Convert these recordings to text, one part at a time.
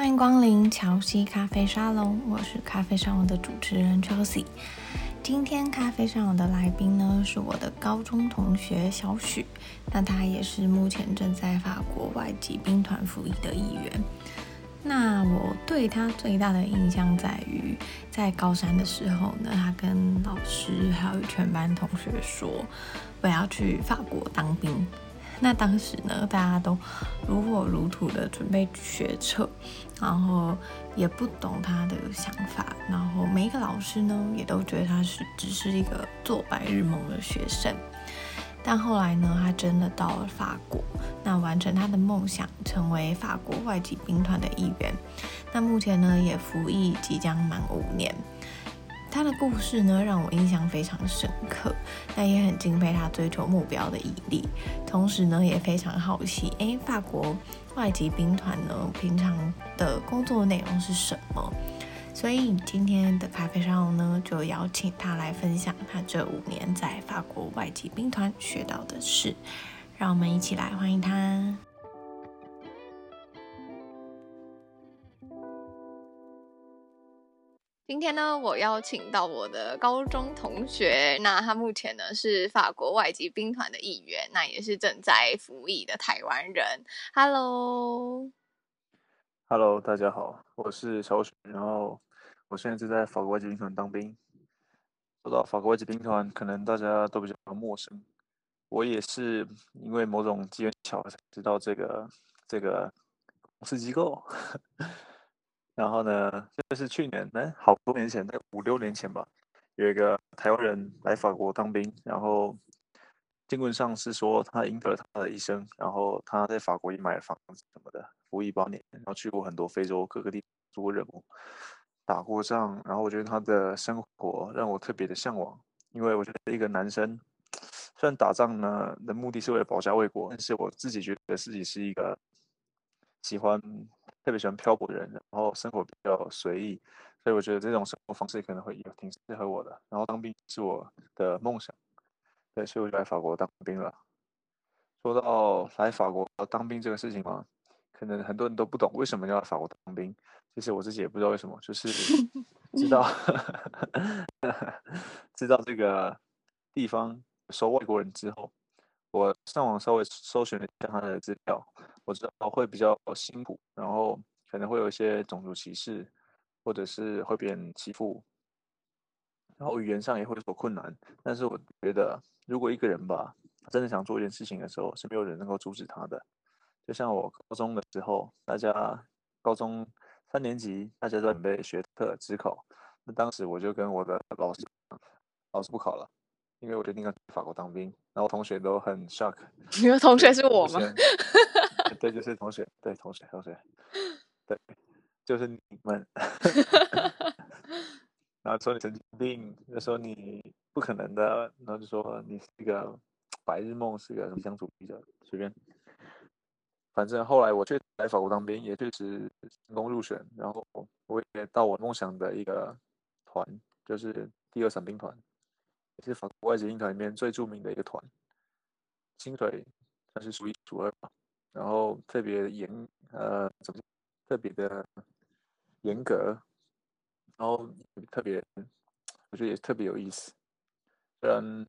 欢迎光临乔西咖啡沙龙，我是咖啡沙龙的主持人乔西。今天咖啡沙龙的来宾呢，是我的高中同学小许，那他也是目前正在法国外籍兵团服役的一员。那我对他最大的印象在于，在高三的时候呢，他跟老师还有全班同学说，我要去法国当兵。那当时呢，大家都如火如荼的准备学测，然后也不懂他的想法，然后每一个老师呢，也都觉得他是只是一个做白日梦的学生。但后来呢，他真的到了法国，那完成他的梦想，成为法国外籍兵团的一员。那目前呢，也服役即将满五年。他的故事呢，让我印象非常深刻，但也很敬佩他追求目标的毅力。同时呢，也非常好奇，诶，法国外籍兵团呢，平常的工作内容是什么？所以今天的咖啡沙龙呢，就邀请他来分享他这五年在法国外籍兵团学到的事。让我们一起来欢迎他。今天呢，我邀请到我的高中同学，那他目前呢是法国外籍兵团的一员，那也是正在服役的台湾人。Hello，Hello，大家好，我是小雪，然后我现在正在法国外籍兵团当兵。说到法国外籍兵团，可能大家都比较陌生，我也是因为某种机缘巧合才知道这个这个公司机构。然后呢，这是去年，哎，好多年前，在五六年前吧，有一个台湾人来法国当兵，然后经文上是说他赢得了他的一生，然后他在法国也买了房子什么的，服役八年，然后去过很多非洲各个地方做过任务，打过仗，然后我觉得他的生活让我特别的向往，因为我觉得一个男生虽然打仗呢的目的是为了保家卫国，但是我自己觉得自己是一个喜欢。特别喜欢漂泊的人，然后生活比较随意，所以我觉得这种生活方式可能会有挺适合我的。然后当兵是我的梦想，对，所以我就来法国当兵了。说到来法国当兵这个事情嘛，可能很多人都不懂为什么要来法国当兵。其实我自己也不知道为什么，就是知道 知道这个地方收外国人之后，我上网稍微搜寻了一下他的资料。我知道会比较辛苦，然后可能会有一些种族歧视，或者是会被人欺负，然后语言上也会有所困难。但是我觉得，如果一个人吧，真的想做一件事情的时候，是没有人能够阻止他的。就像我高中的时候，大家高中三年级，大家都准备学测、指考，那当时我就跟我的老师，老师不考了。因为我决定要去法国当兵，然后同学都很 shock。你的同学是我吗？对，就是同学，对，同学，同学，对，就是你们。然后说你神经病，就说你不可能的，然后就说你是一个白日梦，是个理想主义者，随便。反正后来我确实来法国当兵，也确实成功入选，然后我也到我梦想的一个团，就是第二伞兵团。也是法国外籍兵团里面最著名的一个团，薪水算是数一数二吧。然后特别严，呃，怎么特别的严格，然后特别，我觉得也特别有意思。虽然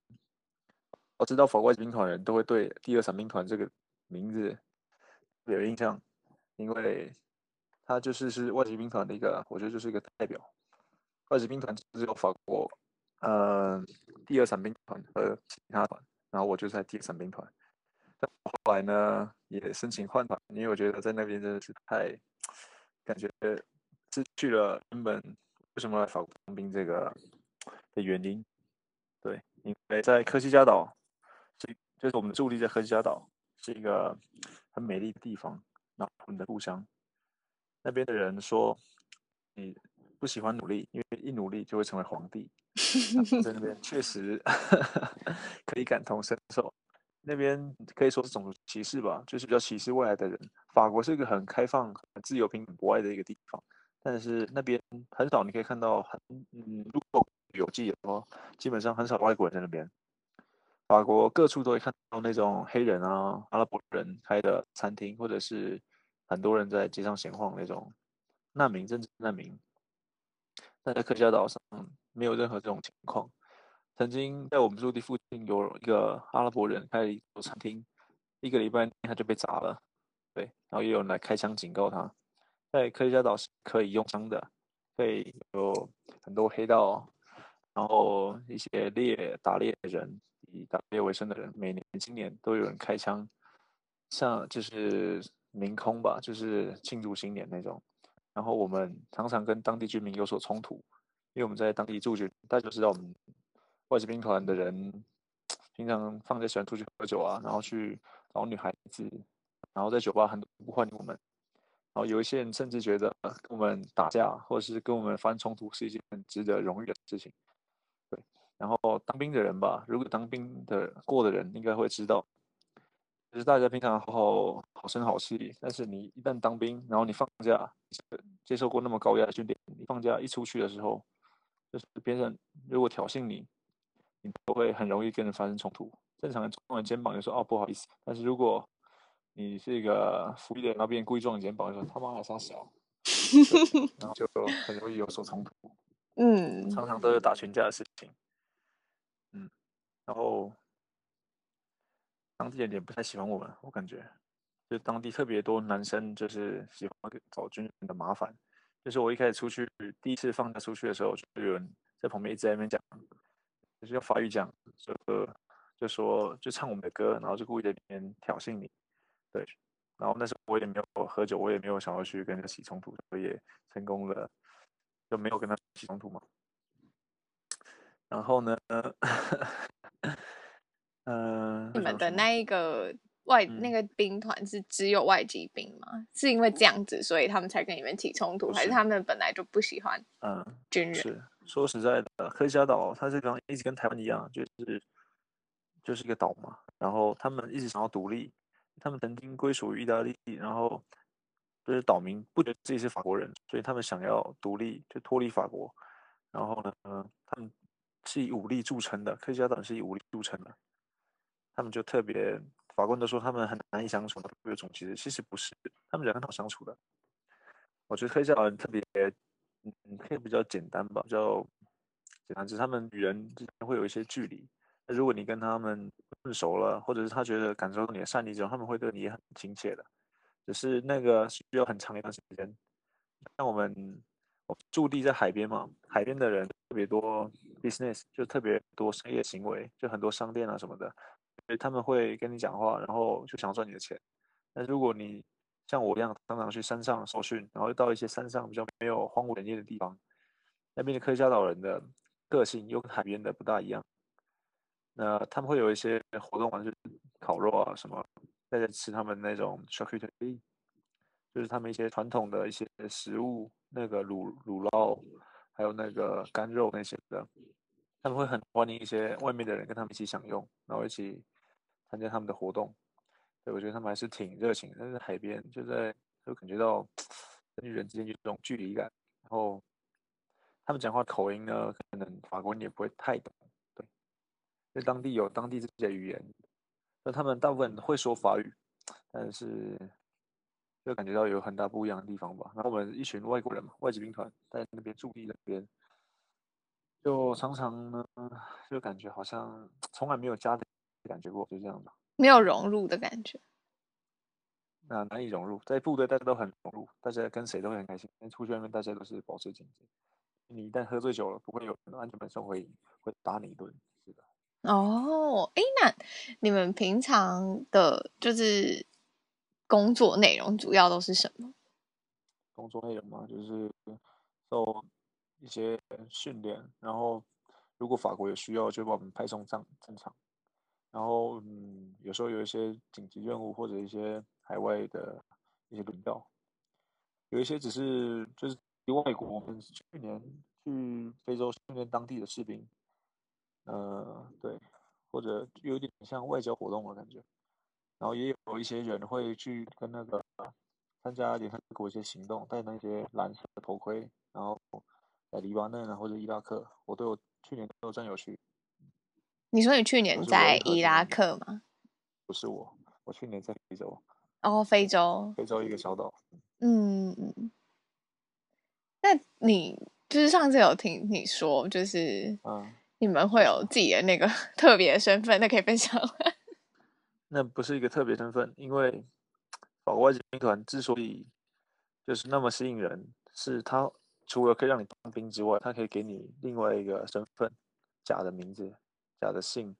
我知道法国外籍兵团人都会对第二伞兵团这个名字有印象，因为他就是是外籍兵团的一个，我觉得就是一个代表。外籍兵团只有法国。呃，第二伞兵团和其他团，然后我就在第二伞兵团。但后来呢，也申请换团，因为我觉得在那边真的是太感觉失去了原本为什么来法国当兵这个的原因。对，因为在科西嘉岛，这就是我们的驻地在科西嘉岛，是一个很美丽的地方，然后我们的故乡。那边的人说，你不喜欢努力，因为一努力就会成为皇帝。在那边确实 可以感同身受，那边可以说是种族歧视吧，就是比较歧视外来的人。法国是一个很开放、很自由、平等、博爱的一个地方，但是那边很少你可以看到很嗯，如果有记的话，基本上很少外国人在那边。法国各处都会看到那种黑人啊、阿拉伯人开的餐厅，或者是很多人在街上闲晃那种难民，政治难民。但在克加岛上没有任何这种情况。曾经在我们驻地附近有一个阿拉伯人开了一座餐厅，一个礼拜他就被砸了，对，然后也有人来开枪警告他。在科学家岛是可以用枪的，会有很多黑道，然后一些猎打猎人，以打猎为生的人，每年今年都有人开枪，像就是鸣空吧，就是庆祝新年那种。然后我们常常跟当地居民有所冲突，因为我们在当地驻军，大家都知道我们外籍兵团的人平常放假喜欢出去喝酒啊，然后去找女孩子，然后在酒吧很多不欢迎我们。然后有一些人甚至觉得跟我们打架，或者是跟我们发生冲突是一件很值得荣誉的事情。对，然后当兵的人吧，如果当兵的过的人应该会知道，就是大家平常好好好声好气，但是你一旦当兵，然后你放假，接受过那么高压的训练，你放假一出去的时候，就是别人如果挑衅，你都会很容易跟人发生冲突。正常人撞人肩膀就说哦不好意思，但是如果你是一个服役的，然后别人故意撞你肩膀，说他妈好像小，然后就很容易有所冲突。嗯，常常都有打群架的事情。嗯，然后当地人也不太喜欢我们，我感觉，就当地特别多男生就是喜欢找军人的麻烦。就是我一开始出去第一次放假出去的时候，就有人在旁边一直在那边讲，就是用法语讲，就就说就唱我们的歌，然后就故意在里面挑衅你。对，然后那时候我也没有喝酒，我也没有想要去跟他起冲突，所以也成功了，就没有跟他起冲突嘛。然后呢，嗯、呃，你们的那一个外、嗯、那个兵团是只有外籍兵吗？是因为这样子，所以他们才跟你们起冲突，是还是他们本来就不喜欢嗯军人？是说实在的，科加岛它这个一直跟台湾一样，就是就是一个岛嘛，然后他们一直想要独立。他们曾经归属于意大利，然后就是岛民不觉得自己是法国人，所以他们想要独立，就脱离法国。然后呢，他们是以武力著称的，科加岛是以武力著称的。他们就特别，法官都说他们很难以相处，特别有种其实其实不是，他们人很好相处的。我觉得科加岛人特别，嗯，可以比较简单吧，比较简单，只是他们与人之间会有一些距离。那如果你跟他们混熟了，或者是他觉得感受到你的善意之后，他们会对你也很亲切的。只是那个需要很长一段时间。像我们我驻地在海边嘛，海边的人特别多，business 就特别多商业行为，就很多商店啊什么的，所以他们会跟你讲话，然后就想赚你的钱。那如果你像我一样，常常去山上受训，然后到一些山上比较没有荒无人烟的地方，那边的科加岛人的个性又跟海边的不大一样。那他们会有一些活动啊，就是烤肉啊什么，大家吃他们那种 charcuterie，就是他们一些传统的一些食物，那个卤卤酪，还有那个干肉那些的，他们会很欢迎一些外面的人跟他们一起享用，然后一起参加他们的活动。对，我觉得他们还是挺热情，但是海边就在就感觉到 人与人之间有这种距离感，然后他们讲话口音呢，可能法国人也不会太懂。对在当地有当地自己的语言，那他们大部分会说法语，但是就感觉到有很大不一样的地方吧。然后我们一群外国人嘛，外籍兵团在那边驻地那边，就常常呢，就感觉好像从来没有家的感觉过，就这样的，没有融入的感觉。那难以融入，在部队大家都很融入，大家跟谁都会很开心。但出去外面，大家都是保持警戒。你一旦喝醉酒了，不会有人安全本上会会打你一顿。是的哦，哎，那你们平常的，就是工作内容主要都是什么？工作内容嘛，就是受一些训练，然后如果法国有需要，就把我们派送上战场。然后，嗯，有时候有一些紧急任务或者一些海外的一些领导，有一些只是就是外国，我们去年去非洲训练当地的士兵。呃，对，或者有点像外交活动的感觉，然后也有一些人会去跟那个参加联合国一些行动，戴那些蓝色的头盔，然后在黎巴嫩啊或者伊拉克，我都有去年都有战友去。你说你去年在伊拉克吗？不是我，我去年在非洲。哦，非洲。非洲一个小岛。嗯那。你就是上次有听你说，就是嗯，你们会有自己的那个 特别身份，那可以分享吗？那不是一个特别身份，因为法国外籍兵团之所以就是那么吸引人，是他除了可以让你当兵之外，他可以给你另外一个身份，假的名字、假的姓，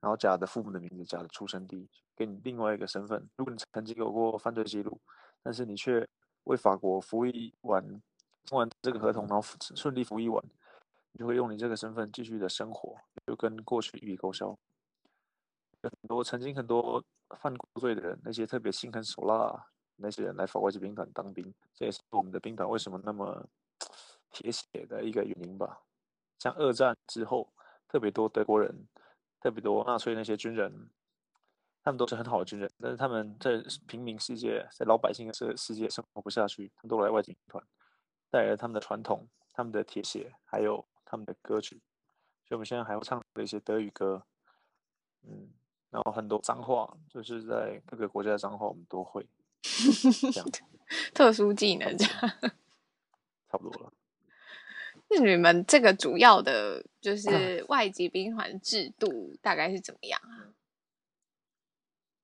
然后假的父母的名字、假的出生地，给你另外一个身份。如果你曾经有过犯罪记录，但是你却为法国服役完，签完这个合同，然后顺利服役完，你就会用你这个身份继续的生活，就跟过去一笔勾销。有很多曾经很多犯过罪的人，那些特别心狠手辣那些人来法国外籍兵团当兵，这也是我们的兵团为什么那么 铁血的一个原因吧。像二战之后，特别多德国人，特别多纳粹那些军人，他们都是很好的军人，但是他们在平民世界，在老百姓的世世界生活不下去，他们都来外籍兵团。带来了他们的传统、他们的铁血，还有他们的歌曲，所以我们现在还会唱的一些德语歌，嗯，然后很多脏话，就是在各个国家的脏话我们都会，这样特殊技能这样，差不多了。那你们这个主要的就是外籍兵团制度大概是怎么样啊？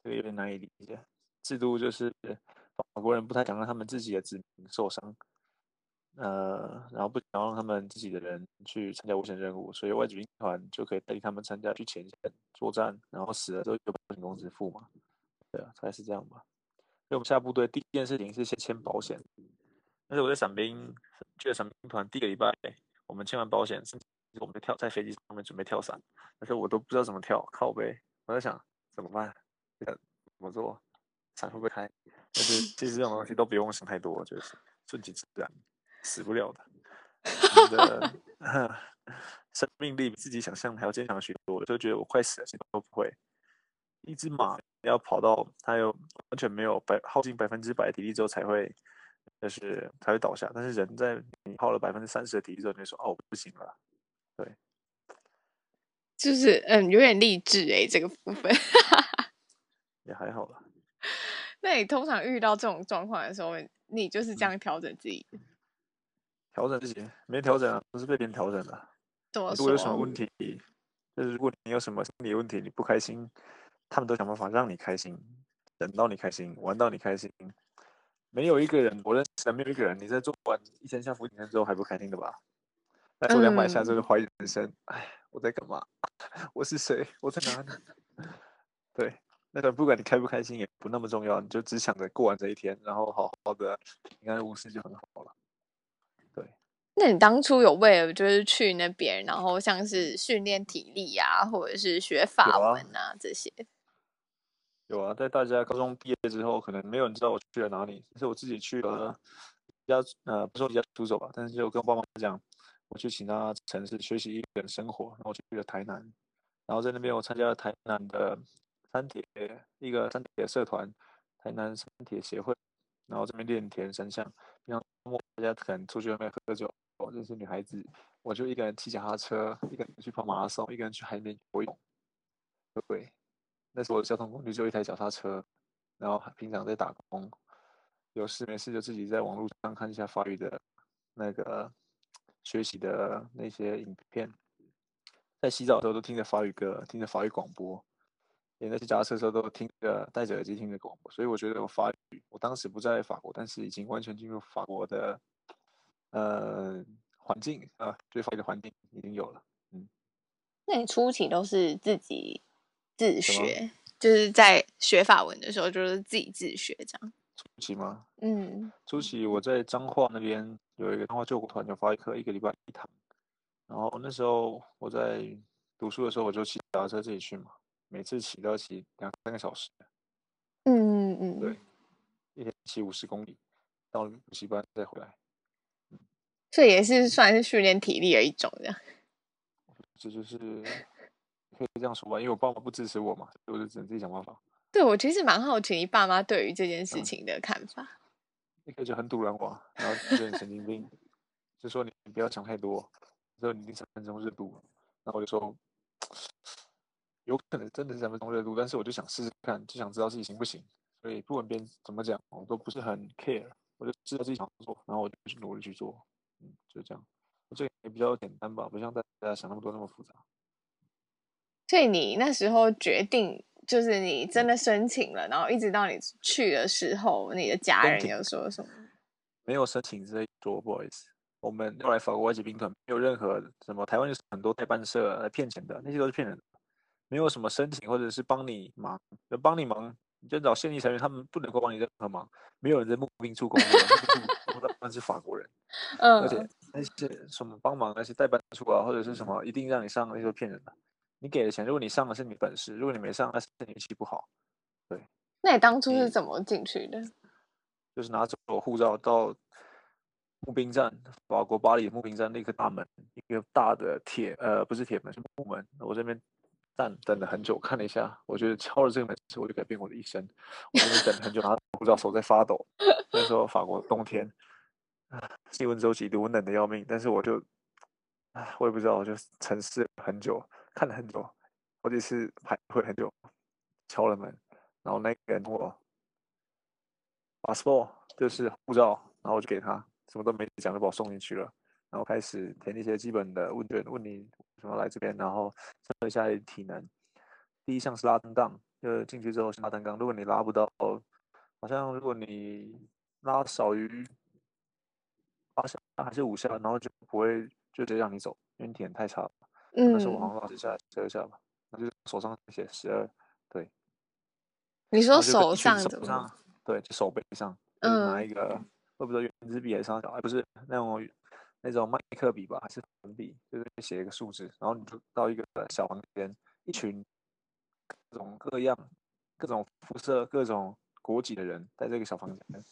这个有点难以理解，制度就是法国人不太想让他们自己的子民受伤。呃，然后不想让他们自己的人去参加危险任务，所以外籍兵团就可以代替他们参加去前线作战，然后死了之后就保险公司付嘛。对啊，大概是这样吧。所以我们下部队第一件事情是先签保险。但是我在伞兵去了伞兵团第一个礼拜，我们签完保险，甚至我们就跳在飞机上面准备跳伞，但是我都不知道怎么跳，靠背。我在想怎么办，这怎么做，伞会不会开？但是 其实这种东西都不用想太多，就是顺其自然。死不了的，你的 生命力比自己想象还要坚强许多。我就觉得我快死了，什么都不会。一只马要跑到它有完全没有百耗尽百分之百的体力之后才会，就是才会倒下。但是人在你耗了百分之三十的体力之后，你就说哦不行了，对，就是嗯有点励志哎，这个部分 也还好吧。那你通常遇到这种状况的时候，你就是这样调整自己？嗯调整自己没调整啊，不是被别人调整的。如果有什么问题，就是如果你有什么心理问题，你不开心，他们都想办法让你开心，等到你开心，玩到你开心。没有一个人，我认识的没有一个人，你在做完一千下俯卧撑之后还不开心的吧？再做两百下就是怀疑人生，哎，我在干嘛？我是谁？我在哪里？对，那个不管你开不开心也不那么重要，你就只想着过完这一天，然后好好的平安无事就很好了。对那你当初有为了就是去那边，然后像是训练体力啊，或者是学法文啊，啊这些？有啊，在大家高中毕业之后，可能没有人知道我去了哪里，但是我自己去了比较呃，不说离家出走吧，但是就跟我爸妈讲，我去其他城市学习一个人生活，然后我去了台南，然后在那边我参加了台南的三铁一个三铁社团，台南三铁协会，然后这边练田三项，平常大家可能出去外面喝酒。我认识女孩子，我就一个人骑脚踏车，一个人去跑马拉松，一个人去海边游泳。对，那时候的交通工具就一台脚踏车，然后平常在打工，有事没事就自己在网络上看一下法语的那个学习的那些影片，在洗澡的时候都听着法语歌，听着法语广播，连那些脚踏车的时候都听着戴着耳机听着广播，所以我觉得我法语，我当时不在法国，但是已经完全进入法国的。呃，环境啊，对法语的环境已经有了。嗯，那你初期都是自己自学，就是在学法文的时候，就是自己自学这样。初期吗？嗯，初期我在彰化那边有一个彰化救国团，有发一课，一个礼拜一堂。然后那时候我在读书的时候，我就骑脚踏车自己去嘛，每次骑都要骑两三个小时。嗯嗯嗯，对，一天骑五十公里，到补习班再回来。这也是算是训练体力的一种，这样。这就是可以这样说吧，因为我爸妈不支持我嘛，所以我就只能自己想办法。对，我其实蛮好奇你爸妈对于这件事情的看法。一开始很堵拦我，然后觉得你神经病，就说你不要想太多，说你三分钟热度，然后我就说有可能真的是三分钟热度，但是我就想试试看，就想知道自己行不行，所以不管别人怎么讲，我都不是很 care，我就知道自己想做，然后我就去努力去做。嗯，就这样，这个也比较简单吧，不像大家想那么多那么复杂。所以你那时候决定，就是你真的申请了，然后一直到你去的时候，你的家人有说什么？没有申请这一桌，不好意思。我们后来法国外籍兵团没有任何什么，台湾就是很多代办社来骗钱的，那些都是骗人的，没有什么申请或者是帮你忙，就帮你忙，你就找现役成员，他们不能够帮你任何忙，没有人在募兵处工作，他们是法国人，嗯，而且那些什么帮忙那些代办处啊，或者是什么一定让你上，那些都骗人的，你给了钱，如果你上了是你本事，如果你没上，那是你运气不好，对。那你当初是怎么进去的？就是拿着我护照到。募兵站，法国巴黎的募兵站那个大门，一个大的铁呃，不是铁门，是木门。我这边站等了很久，看了一下，我觉得敲了这个门之后，我就改变我的一生。我这边等了很久，拿着护照手在发抖。那时候法国冬天，啊，气温只有几度，我冷的要命。但是我就，啊，我也不知道，我就沉思了很久，看了很久，好几次排会很久，敲了门，然后那个人我，passport 就是护照，然后我就给他。什么都没讲，就把我送进去了，然后开始填一些基本的问卷，问你什么来这边，然后测一下体能。第一项是拉单杠，就进去之后是拉单杠，如果你拉不到，好像如果你拉少于八下还是五下，然后就不会就直接让你走，因为体能太差了。嗯。那时候我好像拉十下、十二下吧，那就手上写十二，对。你说手上手上，对，就手背上，嗯，拿一个。会不会圆珠笔还是啥小？哎，不是那种那种麦克笔吧，还是粉笔？就是写一个数字，然后你就到一个小房间，一群各种各样、各种肤色、各种国籍的人在这个小房间，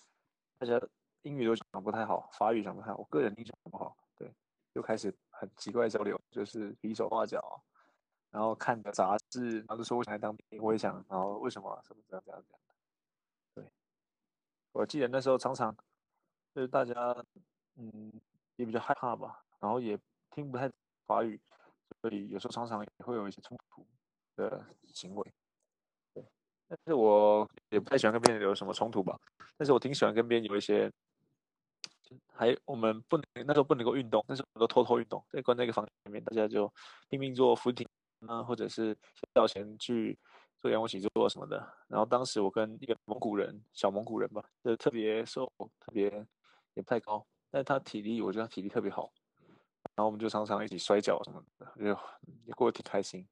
大家英语都讲不太好，法语讲不太好，我个人英语讲不好，对，就开始很奇怪的交流，就是比手画脚，然后看个杂志，然后就说我想来当兵，我也想，然后为什么什么这样这样这样的，对，我记得那时候常常。就是大家，嗯，也比较害怕吧，然后也听不太法语，所以有时候常常也会有一些冲突的行为。对，但是我也不太喜欢跟别人有什么冲突吧，但是我挺喜欢跟别人有一些，还我们不能那时候不能够运动，那时候我们都偷偷运动，在关在一个房间里面，大家就拼命做俯卧啊，或者是睡觉前去。做仰卧起坐什么的，然后当时我跟一个蒙古人，小蒙古人吧，就特别瘦，特别也不太高，但他体力，我觉得他体力特别好，然后我们就常常一起摔跤什么的，就也过得挺开心，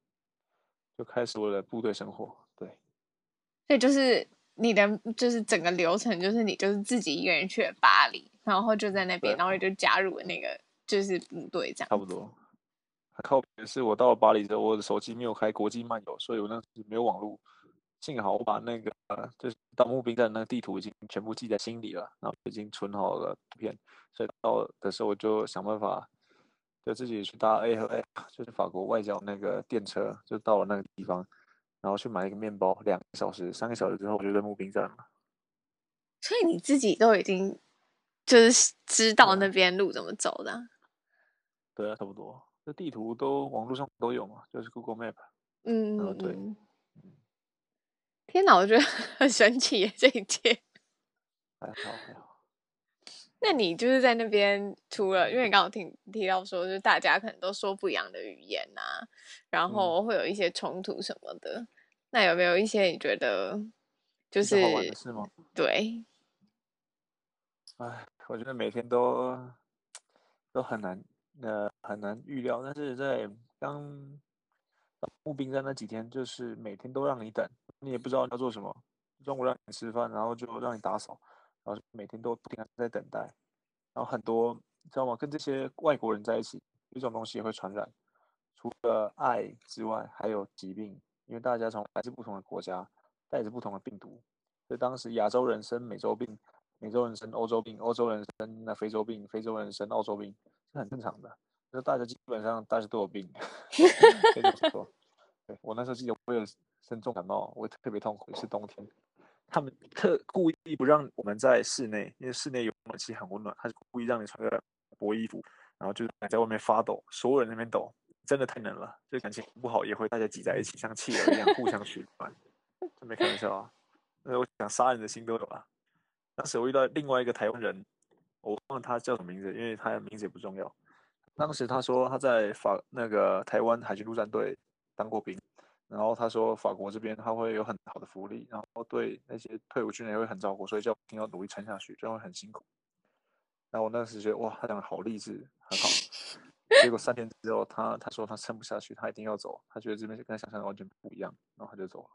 就开始我的部队生活。对，所以就是你的，就是整个流程，就是你就是自己一个人去了巴黎，然后就在那边，然后就加入了那个就是部队这样，差不多。靠谱的是，我到了巴黎之后，我的手机没有开国际漫游，所以我那时没有网络。幸好我把那个就是到募兵站那个地图已经全部记在心里了，然后已经存好了图片，所以到的时候我就想办法就自己去搭 A 和 A，就是法国外交那个电车，就到了那个地方，然后去买一个面包，两个小时、三个小时之后我就在募兵站了。所以你自己都已经就是知道那边路怎么走的？对啊，差不多。这地图都网络上都有嘛，就是 Google Map。嗯嗯对。天哪，我觉得 很神奇耶，这一切。还好还好。那你就是在那边，除了因为你刚刚听提到说，就是大家可能都说不一样的语言啊，然后会有一些冲突什么的。嗯、那有没有一些你觉得就是好玩的事吗？对。哎，我觉得每天都都很难。呃，很难预料，但是在刚到募兵站那几天，就是每天都让你等，你也不知道你要做什么。中午让你吃饭，然后就让你打扫，然后每天都不停在等待。然后很多，你知道吗？跟这些外国人在一起，有一种东西也会传染，除了爱之外，还有疾病，因为大家从来自不同的国家，带着不同的病毒。所以当时亚洲人生美洲病，美洲人生欧洲病，欧洲人生那非洲病，非洲人生澳洲病。是很正常的，就大家基本上大家都有病，可以这么说。对，我那时候记得我有生重感冒，我特别痛苦，是冬天，他们特故意不让我们在室内，因为室内有暖气很温暖，他是故意让你穿个薄衣服，然后就是在外面发抖，所有人那边抖，真的太冷了，就感情不好也会大家挤在一起，像企鹅一样互相取暖，真没开玩笑啊，那我想杀人的心都有啊。当时我遇到另外一个台湾人。我忘了他叫什么名字，因为他的名字也不重要。当时他说他在法那个台湾海军陆战队当过兵，然后他说法国这边他会有很好的福利，然后对那些退伍军人也会很照顾，所以叫一定要努力撑下去，这样会很辛苦。然后我那时觉得哇，他讲的好励志，很好。结果三天之后，他他说他撑不下去，他一定要走，他觉得这边跟他想象的完全不一样，然后他就走了。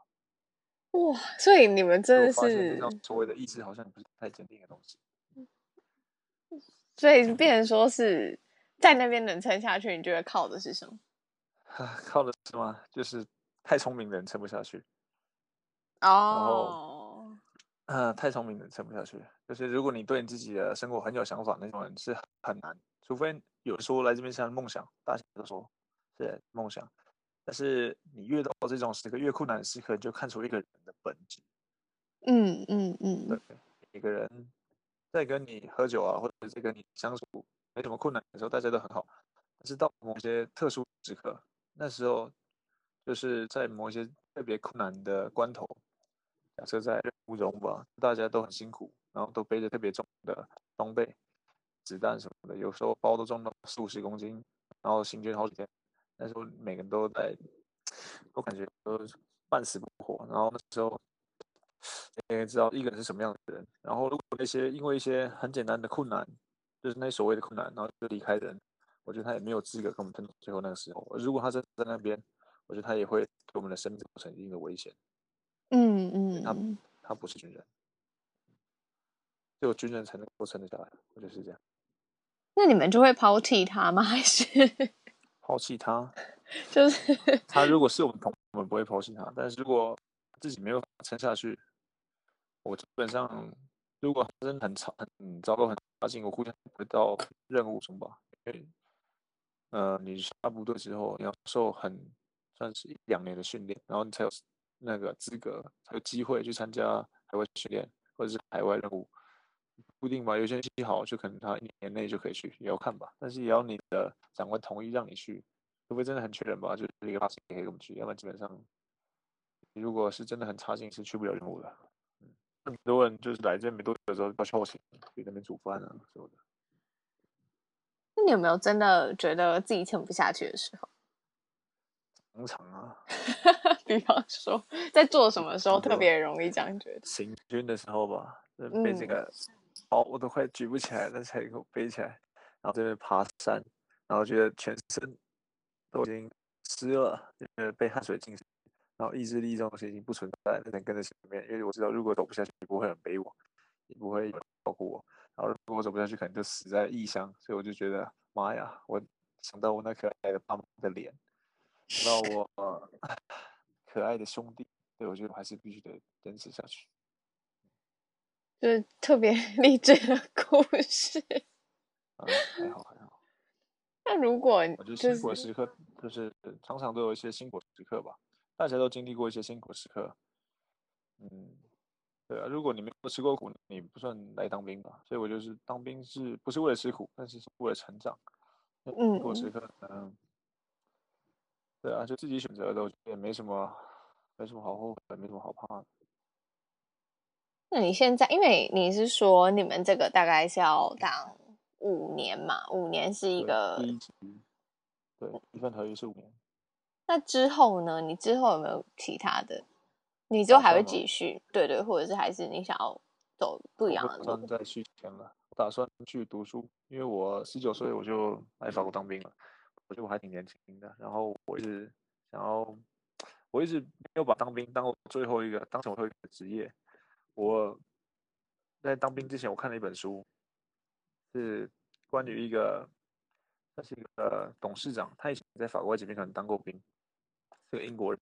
哇，所以你们真的是所谓的意志好像不是太坚定的东西。所以变成说是在那边能撑下去，你觉得靠的是什么？靠的是吗？就是太聪明的人撑不下去。哦。嗯、呃，太聪明的人撑不下去。就是如果你对你自己的生活很有想法，那种人是很难。除非有人说来这边像梦想，大家都说是梦想。但是你越到这种时刻，越困难的时刻，你就看出一个人的本质。嗯嗯嗯。对，一个人。在跟你喝酒啊，或者是跟你相处没什么困难的时候，大家都很好。但是到某些特殊时刻，那时候就是在某一些特别困难的关头，假设在任务中吧，大家都很辛苦，然后都背着特别重的装备、子弹什么的，有时候包都重到四五十公斤，然后行军好几天。那时候每个人都在，都感觉都半死不活。然后那时候。你也知道一个人是什么样的人，然后如果那些因为一些很简单的困难，就是那所谓的困难，然后就离开人，我觉得他也没有资格跟我们争最后那个时候。如果他真的在那边，我觉得他也会对我们的生命造成一定的危险。嗯嗯，他他不是军人，只有军人才能够撑得下来，我觉得是这样。那你们就会抛弃他吗？还是抛弃他？就是他如果是我们同，我们不会抛弃他，但是如果自己没有撑下去。我基本上，如果真的很差、很糟糕、很差劲，我估计不会到任务中吧。因为，呃，你下部队之后，你要受很算是一两年的训练，然后你才有那个资格，才有机会去参加海外训练或者是海外任务。不一定吧，有些人运气好，就可能他一年内就可以去，也要看吧。但是也要你的长官同意让你去，除非真的很缺人吧，就是一个大事可以跟我们去，要不然基本上，如果是真的很差劲，是去不了任务的。嗯很多人就是来这边没多久的时候，要去后勤，给那边煮饭啊什么的。那你有没有真的觉得自己撑不下去的时候？常常啊。比方说，在做什么时候特别容易这样觉得？行军的时候吧，被这个包我都快举不起来了，才给我背起来。然后这边爬山，然后觉得全身都已经湿了，就是被汗水浸湿。然后意志力这种东西已经不存在了，只能跟着前面，因为我知道如果走不下去，不会有人背我，也不会有人照顾我。然后如果我走不下去，可能就死在异乡。所以我就觉得，妈呀！我想到我那可爱的爸妈的脸，想到我、可爱的兄弟，对，我觉得我还是必须得坚持下去。就是特别 励志的故事。嗯，还好还好。那如果、就是、我觉得辛苦的时刻，就是常常都有一些辛苦时刻吧。大家都经历过一些辛苦时刻，嗯，对啊，如果你没有吃过苦，你不算来当兵吧。所以我就是当兵是不是为了吃苦，但是是为了成长。辛苦时刻，嗯，对啊，就自己选择的，我觉得也没什么，没什么好后悔，没什么好怕的。那你现在，因为你是说你们这个大概是要当五年嘛？五年是一个第一级，对，一份合约是五年。那之后呢？你之后有没有其他的？你之后还会继续？对对，或者是还是你想要走不一样的路？打算再续签了，我打算去读书，因为我十九岁我就来法国当兵了，我觉得我还挺年轻的。然后我一直想要，我一直没有把当兵当我最后一个当成我最后一个职业。我在当兵之前，我看了一本书，是关于一个，他是一个董事长，他以前在法国这边可能当过兵。是个英国人，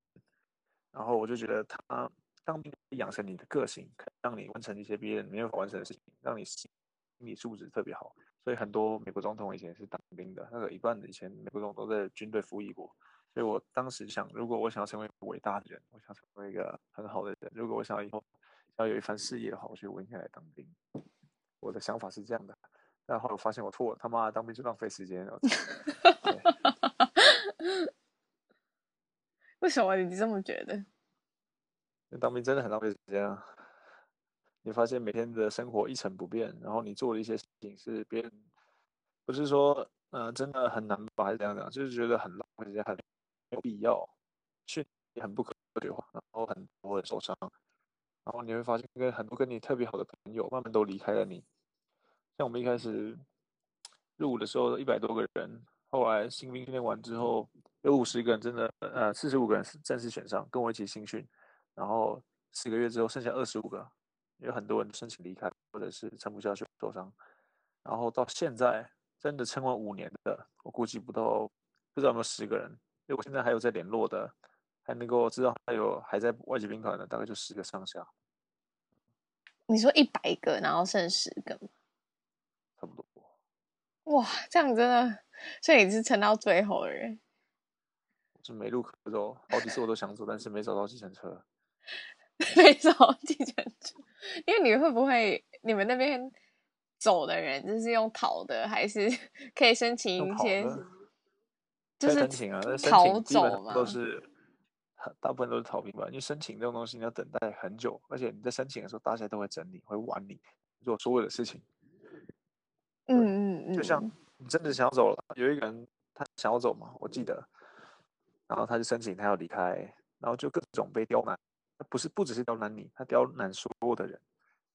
然后我就觉得他当兵养成你的个性，可以让你完成一些别人没有完成的事情，让你心理素质特别好。所以很多美国总统以前是当兵的，那个一半的以前美国总统都在军队服役过。所以我当时想，如果我想要成为一个伟大的人，我想成为一个很好的人，如果我想要以后要有一番事业的话，我觉得我应该来当兵。我的想法是这样的，但后来我发现我错了，他妈的当兵就浪费时间了。为什么你这么觉得？当兵真的很浪费时间啊！你发现每天的生活一成不变，然后你做的一些事情是别人不是说呃真的很难吧，还是怎样讲，就是觉得很浪费时间，很没有必要，去也很不科学化，然后很多人受伤，然后你会发现跟很多跟你特别好的朋友慢慢都离开了你。像我们一开始入伍的时候一百多个人，后来新兵训练完之后有五十个人真的呃四十五个人正式选上，跟我一起新训，然后四个月之后剩下二十五个。有很多人申请离开，或者是撑不下去受伤，然后到现在真的撑完五年的，我估计不到不知道有没有十个人。因为我现在还有在联络的，还能够知道还有还在外籍兵团的，大概就十个上下。你说一百个，然后剩十个吗？差不多。哇，这样真的，所以你是撑到最后的人。就没路可走，好几次我都想走，但是没找到计程车。没找到计程车。因为你会不会，你们那边走的人就是用逃的，还是可以申请一些？就是申请啊，逃走嘛，都是大部分都是逃兵吧。因为申请这种东西，你要等待很久，而且你在申请的时候，大家都会整理，会玩你，做所有的事情。嗯嗯嗯，就像你真的想要走了，有一个人他想要走嘛，我记得，然后他就申请他要离开，然后就各种被刁难。不是，不只是刁难你，他刁难所有的人，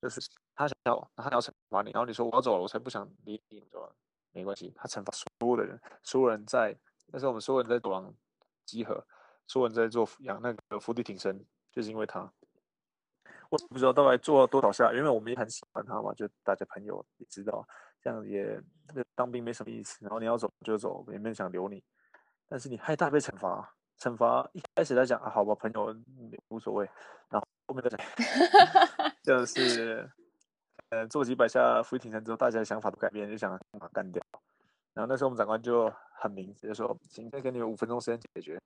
就是他想要，他要惩罚你，然后你说我要走了，我才不想理你，你说没关系，他惩罚所有的人，所有人在，那时候我们所有人在走廊集合，所有人在做仰那个伏地挺身，就是因为他，我不知道大概做了多少下，因为我们也很喜欢他嘛，就大家朋友也知道，这样也当兵没什么意思，然后你要走就走，也没人想留你，但是你害大被惩罚。惩罚一开始来讲啊，好吧，朋友无所谓。然后后面再讲，就是呃做几百下伏地挺身之后，大家想法都改变，就想把干掉。然后那时候我们长官就很明，直接说：“行，再给你们五分钟时间解决。”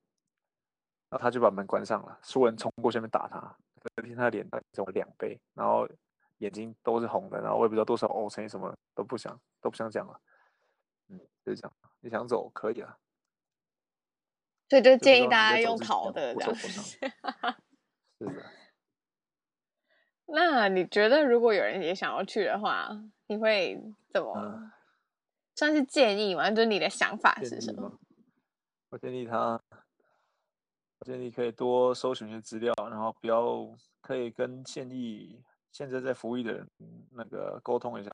然后他就把门关上了，所有人冲过去那边打他，隔天他的脸肿了两倍，然后眼睛都是红的，然后我也不知道多少 O 乘以什么都不想都不想讲了。嗯，就这样，你想走可以啊。所以就建议大家用逃的这样子。是的。那你觉得，如果有人也想要去的话，你会怎么？嗯、算是建议吗？就是你的想法是什么？我建议他，我建议可以多搜寻一些资料，然后不要可以跟现役现在在服役的人那个沟通一下，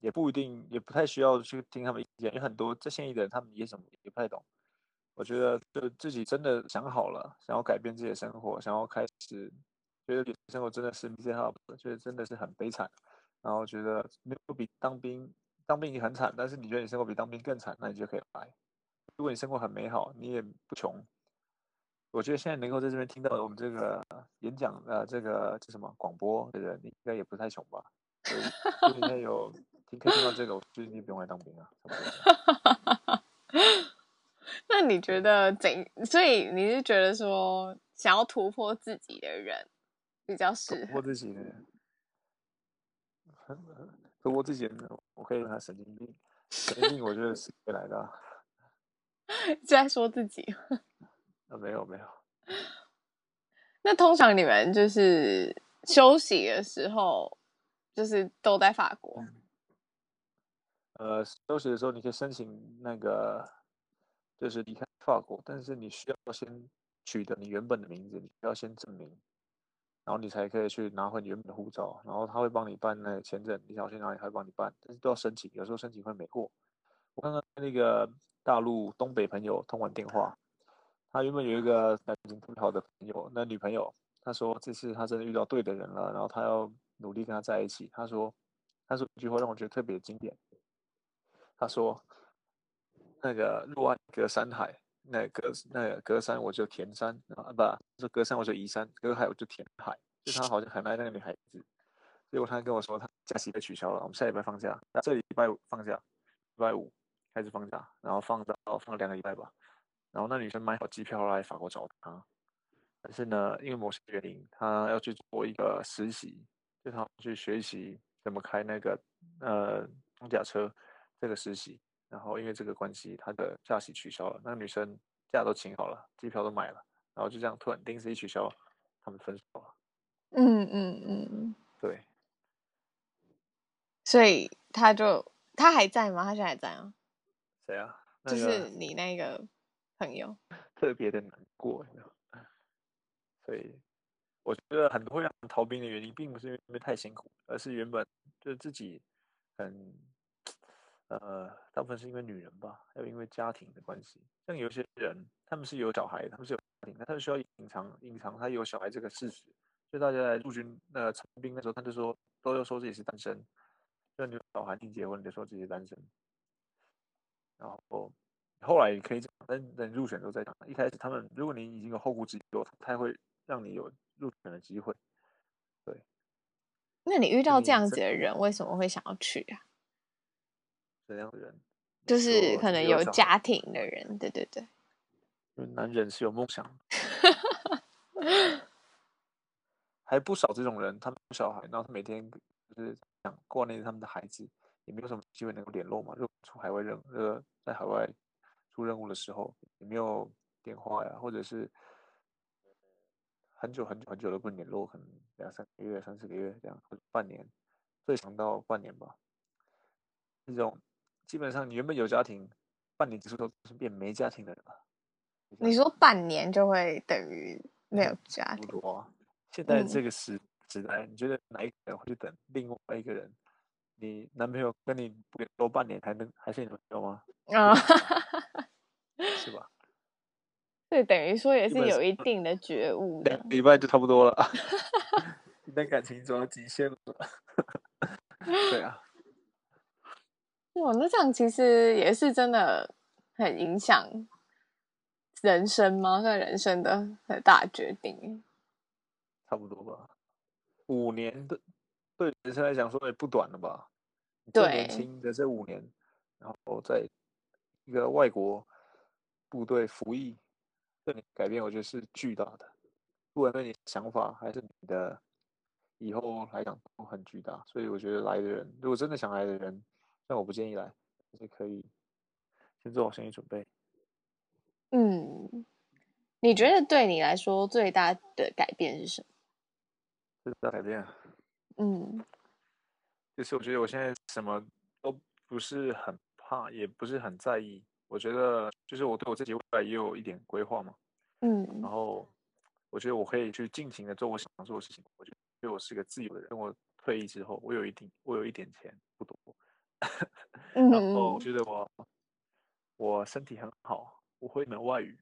也不一定，也不太需要去听他们意见，有很多在现役的人，他们也什么也不太懂。我觉得，就自己真的想好了，想要改变自己的生活，想要开始，觉得生活真的是 m i s e r a b 觉得真的是很悲惨，然后觉得没有比当兵，当兵已经很惨，但是你觉得你生活比当兵更惨，那你就可以来。如果你生活很美好，你也不穷，我觉得现在能够在这边听到我们这个演讲呃这个叫什么广播的人，你应该也不太穷吧？所以，如果你现在有听可以听到这个，我觉得你不用来当兵啊。那你觉得怎？所以你是觉得说，想要突破自己的人比较适合？突破自己的人，突破自己的人，我可以让他神经病。神经病，我觉得是会来的、啊。在说自己？啊，没有没有。那通常你们就是休息的时候，就是都在法国。呃，休息的时候，你可以申请那个。就是离开法国，但是你需要先取得你原本的名字，你需要先证明，然后你才可以去拿回你原本的护照，然后他会帮你办那个签证，你想去哪里他会帮你办，但是都要申请，有时候申请会没过。我刚刚那个大陆东北朋友通完电话，他原本有一个感情特别好的朋友，那女朋友，他说这次他真的遇到对的人了，然后他要努力跟他在一起。他说，他说一句话让我觉得特别经典，他说。那个若爱隔山海，那隔那个隔山我就填山啊，不，说隔山我就移山，隔海我就填海。就他好像很爱那个女孩子，结果他跟我说他假期被取消了，我们下礼拜放假，这礼拜五放假，礼拜五开始放假，然后放到放两个礼拜吧。然后那女生买好机票来法国找他，但是呢，因为某些原因，他要去做一个实习，就他去学习怎么开那个呃装甲车这个实习。然后因为这个关系，他的假期取消了。那个女生假都请好了，机票都买了，然后就这样突然临时一取消，他们分手了。嗯嗯嗯，对。所以他就他还在吗？他现在还在啊？谁啊？就是你那个朋友，特别的难过。所以我觉得很多让逃兵的原因，并不是因为太辛苦，而是原本就是自己很呃，大部分是因为女人吧，还有因为家庭的关系。像有些人，他们是有小孩，他们是有家庭，他们需要隐藏隐藏他有小孩这个事实。所以大家在入军呃成兵的时候，他就说都要说自己是单身。就你小孩，你结婚，你就说自己是单身。然后后来也可以讲，但等入选都在讲。一开始他们，如果你已经有后顾之忧，他会让你有入选的机会。对。那你遇到这样子的人，为什么会想要去啊？怎样的人？就是可能有家庭的人，对对对。因为男人是有梦想的。还不少这种人，他们有小孩，然后他每天就是想挂念他们的孩子，也没有什么机会能够联络嘛。如果出海外任呃，在海外出任务的时候，也没有电话呀，或者是很久很久很久都不能联络，可能两三个月、三四个月这样，或者半年，最长到半年吧。这种基本上你原本有家庭，半年结束都是变没家庭的人了。你说半年就会等于没有家庭？多。现在这个时时代，你觉得哪一个人会去等另外一个人？你男朋友跟你不联络半年，还能还是你男朋友吗？啊，是吧？对，等于说也是有一定的觉悟的。两礼拜就差不多了，你的感情走到极限了。对啊。哇，那这样其实也是真的很影响人生吗？算人生的很大决定。差不多吧，五年的对人生来讲说也不短了吧？对，年轻的这五年，然后在一个外国部队服役，对你改变，我觉得是巨大的。不管对你想法还是你的以后来讲都很巨大，所以我觉得来的人，如果真的想来的人，但我不建议来，也可以先做好心理准备。嗯，你觉得对你来说最大的改变是什么？最大改变，嗯，就是我觉得我现在什么都不是很怕，也不是很在意。我觉得就是我对我自己未来也有一点规划嘛，嗯，然后我觉得我可以去尽情的做我想做的事情。我觉得我是个自由的人。等我退役之后，我有一定，我有一点钱，不多，然后我觉得我我身体很好，我会一门外语，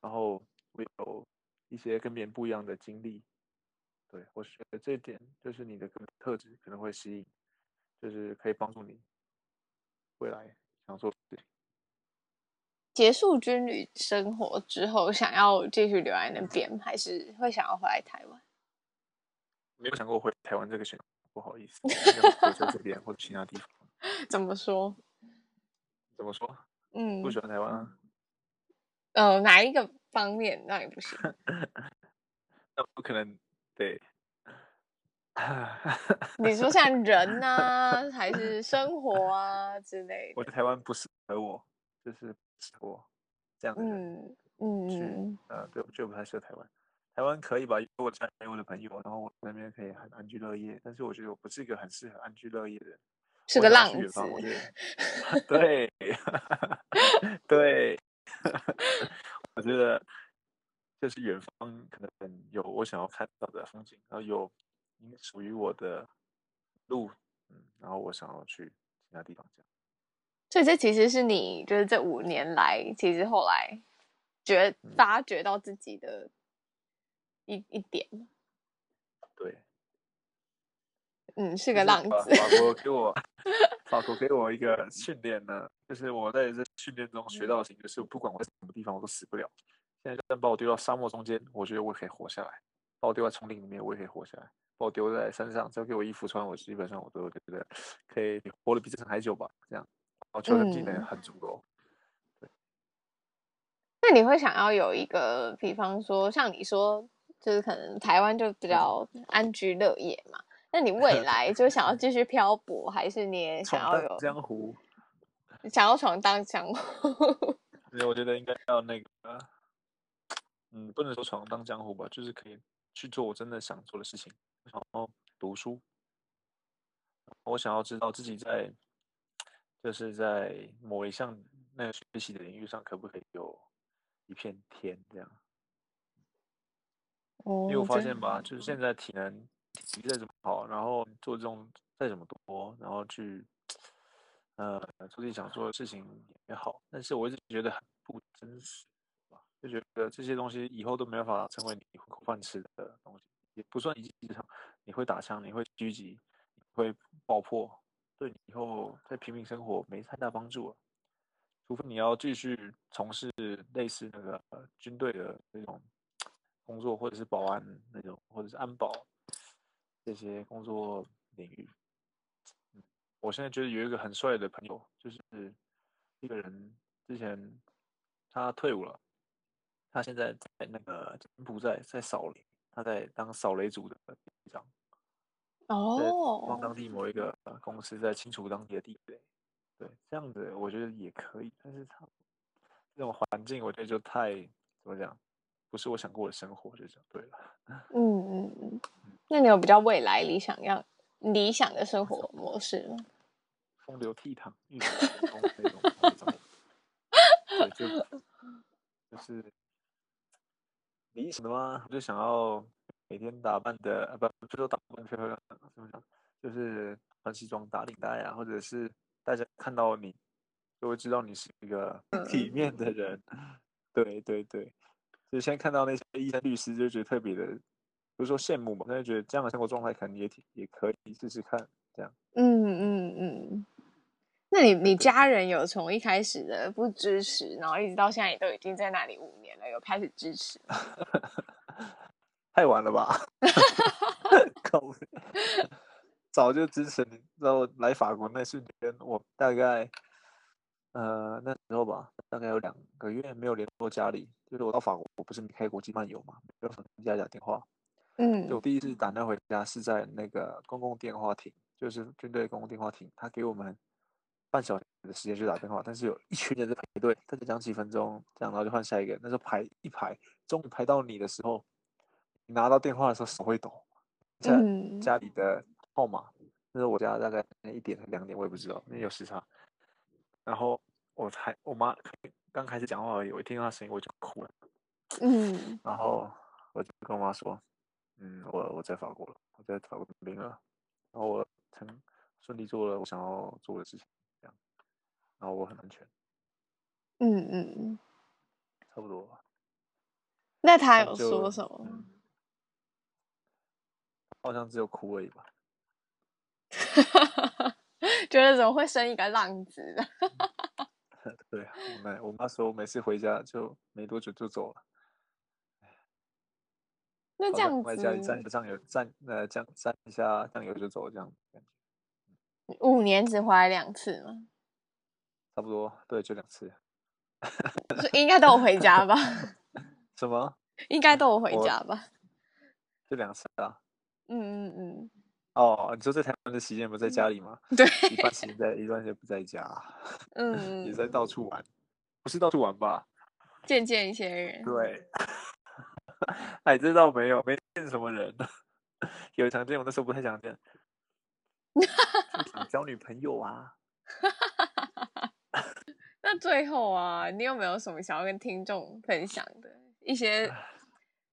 然后我有一些跟别人不一样的经历。对，我觉得这一点就是你的特质可能会吸引，就是可以帮助你未来想做的事情。结束军旅生活之后，想要继续留在那边，还是会想要回来台湾？没有想过回台湾这个选择，不好意思，回在这边或者其他地方。怎么说？怎么说？嗯，不喜欢台湾啊？呃，哪一个方面让你不喜欢？那不可能。对，你说像人啊，还是生活啊之类的？我在台湾不适合我，就是我这样的人。嗯嗯呃，对，就不太适合台湾。台湾可以吧？有我家有我的朋友，然后我那边可以很安居乐业。但是我觉得我不是一个很适合安居乐业的人，是个浪子。我觉得对，对，我觉得。这是远方可能有我想要看到的风景，然后有属于我的路，嗯，然后我想要去其他地方这样。所以这其实是你就是这五年来，其实后来觉发觉到自己的一、嗯、一点。对，嗯，是个浪子。法国 给我，法国给我一个训练呢，就是我在这训练中学到的事情，就是不管我在什么地方，我都死不了。现在就算把我丢到沙漠中间，我觉得我可以活下来；把我丢在丛林里面，我也可以活下来；把我丢在山上，只要给我衣服穿，我基本上我都觉得可以活得比这层还久吧。这样，然后求生技能很足够。那你会想要有一个，比方说像你说，就是可能台湾就比较安居乐业嘛？那你未 来就想要继续漂泊，还是你也想要有江湖？想要闯荡江湖？我觉得应该要那个。嗯，不能说闯荡江湖吧，就是可以去做我真的想做的事情，然后读书，我想要知道自己在，就是在某一项那个学习的领域上，可不可以有一片天这样。哦，因为我发现吧，就是现在体能体力再怎么好，然后做这种再怎么多，然后去呃做自己想做的事情也好，但是我一直觉得很不真实。就觉得这些东西以后都没办法成为你口饭吃的东西，也不算一技之长。你会打枪，你会狙击，你会爆破，对你以后在平民生活没太大帮助了。除非你要继续从事类似那个军队的那种工作，或者是保安那种，或者是安保这些工作领域。我现在觉得有一个很帅的朋友，就是一个人之前他退伍了。他现在在那个柬埔寨，在扫雷，他在当扫雷组的队长。哦，帮当地某一个公司在清除当地的地雷。对，这样子我觉得也可以，但是他这种环境，我觉得就太怎么讲，不是我想过的生活，就这样对了。嗯嗯嗯，那你有比较未来理想要理想的生活模式吗？风流倜傥、玉树临风那种。对，就 就是。理想的吗？我就想要每天打扮的，啊、不，不说打扮漂漂亮亮，怎么讲？就是穿西装打领带啊，或者是大家看到你就会知道你是一个体面的人。对对对，就现在看到那些医生律师，就觉得特别的，不是说羡慕嘛，但是觉得这样的生活状态可能也挺也可以试试看，这样。嗯嗯嗯。那你你家人有从一开始的不支持，然后一直到现在也都已经在那里五年了，有开始支持？太晚了吧？早就支持你。然后来法国那瞬间，我大概呃那时候吧，大概有两个月没有联络家里。就是我到法国，我不是没开国际漫游嘛，没有跟家里打电话。嗯，就我第一次打电话回家是在那个公共电话亭，就是军队公共电话亭，他给我们。半小时的时间去打电话，但是有一群人在排队，他就讲几分钟，这样然后就换下一个。那时候排一排，终于排到你的时候，你拿到电话的时候手会抖。在家里的号码，那是我家大概一点两点，我也不知道，那有时差。然后我才我妈刚开始讲话而已，我一听到她声音我就哭了。嗯，然后我就跟我妈说，嗯，我我在法国了，我在法国当兵了，然后我成顺利做了我想要做的事情。这样然后我很安全，嗯嗯嗯，差不多吧。那他有说什么？嗯、好像只有哭而已吧。觉得怎么会生一个浪子？对啊，我妈我妈说，每次回家就没多久就走了。那这样子，在家里蘸个酱油，蘸呃酱蘸一下酱油就走，这样感觉。五年只回来两次吗？差不多，对，就两次。应该都有回家吧？什么？应该都有回家吧？就两次啊。嗯嗯嗯。哦，你说在台湾的时间不在家里吗？对。一段时间在，一半时间不在家。嗯。也在到处玩，不是到处玩吧？见见一些人。对。哎，这倒没有，没见什么人。有常见，我那时候不太想见。想交女朋友啊。那最后啊，你有没有什么想要跟听众分享的一些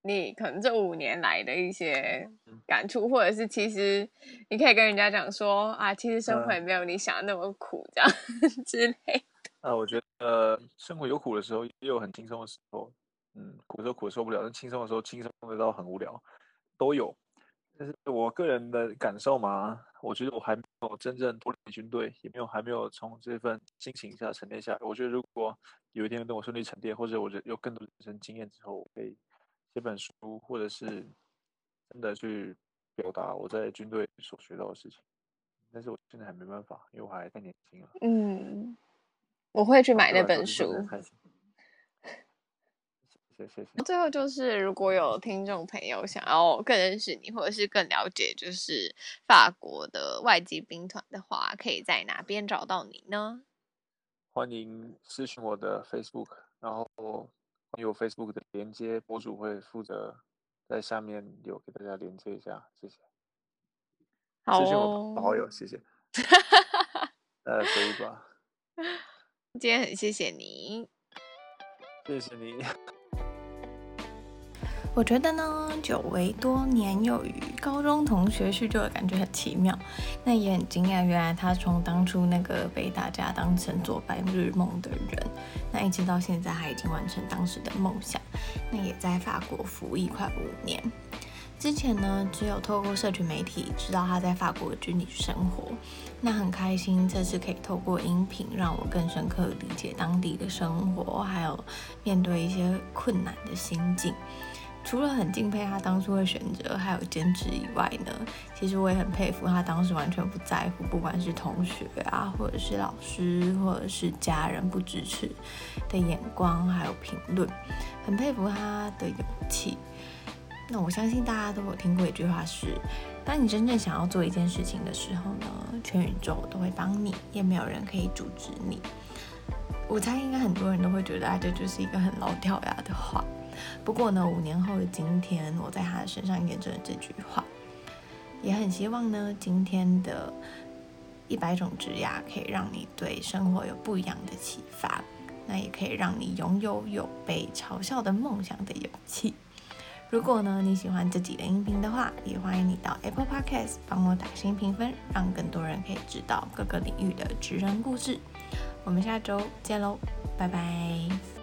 你可能这五年来的一些感触，或者是其实你可以跟人家讲说啊，其实生活也没有你想的那么苦，这样 之类的。啊，我觉得生活有苦的时候，也有很轻松的时候。嗯，苦的时候苦的受不了，但轻松的时候轻松的到很无聊，都有。但是我个人的感受嘛，我觉得我还没有真正脱离军队，也没有还没有从这份心情下沉淀下来。我觉得如果有一天等我顺利沉淀，或者我有更多的人生经验之后，我可以写本书，或者是真的去表达我在军队所学到的事情。但是我现在还没办法，因为我还太年轻了。嗯，我会去买那本书。谢谢最后就是，如果有听众朋友想要更认识你，或者是更了解就是法国的外籍兵团的话，可以在哪边找到你呢？欢迎私讯我的 Facebook，然后关于我 Facebook 的连接，博主会负责在下面有给大家连接一下，谢谢。好谢谢我好友，谢谢。呃，可以吧？今天很谢谢你，谢谢你。我觉得呢，久违多年又与高中同学叙旧的感觉很奇妙。那也很惊讶，原来他从当初那个被大家当成做白日梦的人，那一直到现在，他已经完成当时的梦想。那也在法国服役快五年。之前呢，只有透过社群媒体知道他在法国的军旅生活。那很开心，这次可以透过音频，让我更深刻理解当地的生活，还有面对一些困难的心境。除了很敬佩他当初的选择还有坚持以外呢，其实我也很佩服他当时完全不在乎，不管是同学啊，或者是老师，或者是家人不支持的眼光，还有评论，很佩服他的勇气。那我相信大家都有听过一句话是：当你真正想要做一件事情的时候呢，全宇宙都会帮你，也没有人可以阻止你。我猜应该很多人都会觉得，这就是一个很老掉牙的话。不过呢，五年后的今天，我在他的身上验证了这句话，也很希望呢，今天的一百种职涯可以让你对生活有不一样的启发，那也可以让你拥有有被嘲笑的梦想的勇气。如果呢，你喜欢这集的音频的话，也欢迎你到 Apple Podcast 帮我打新评分，让更多人可以知道各个领域的职人故事。我们下周见喽，拜拜。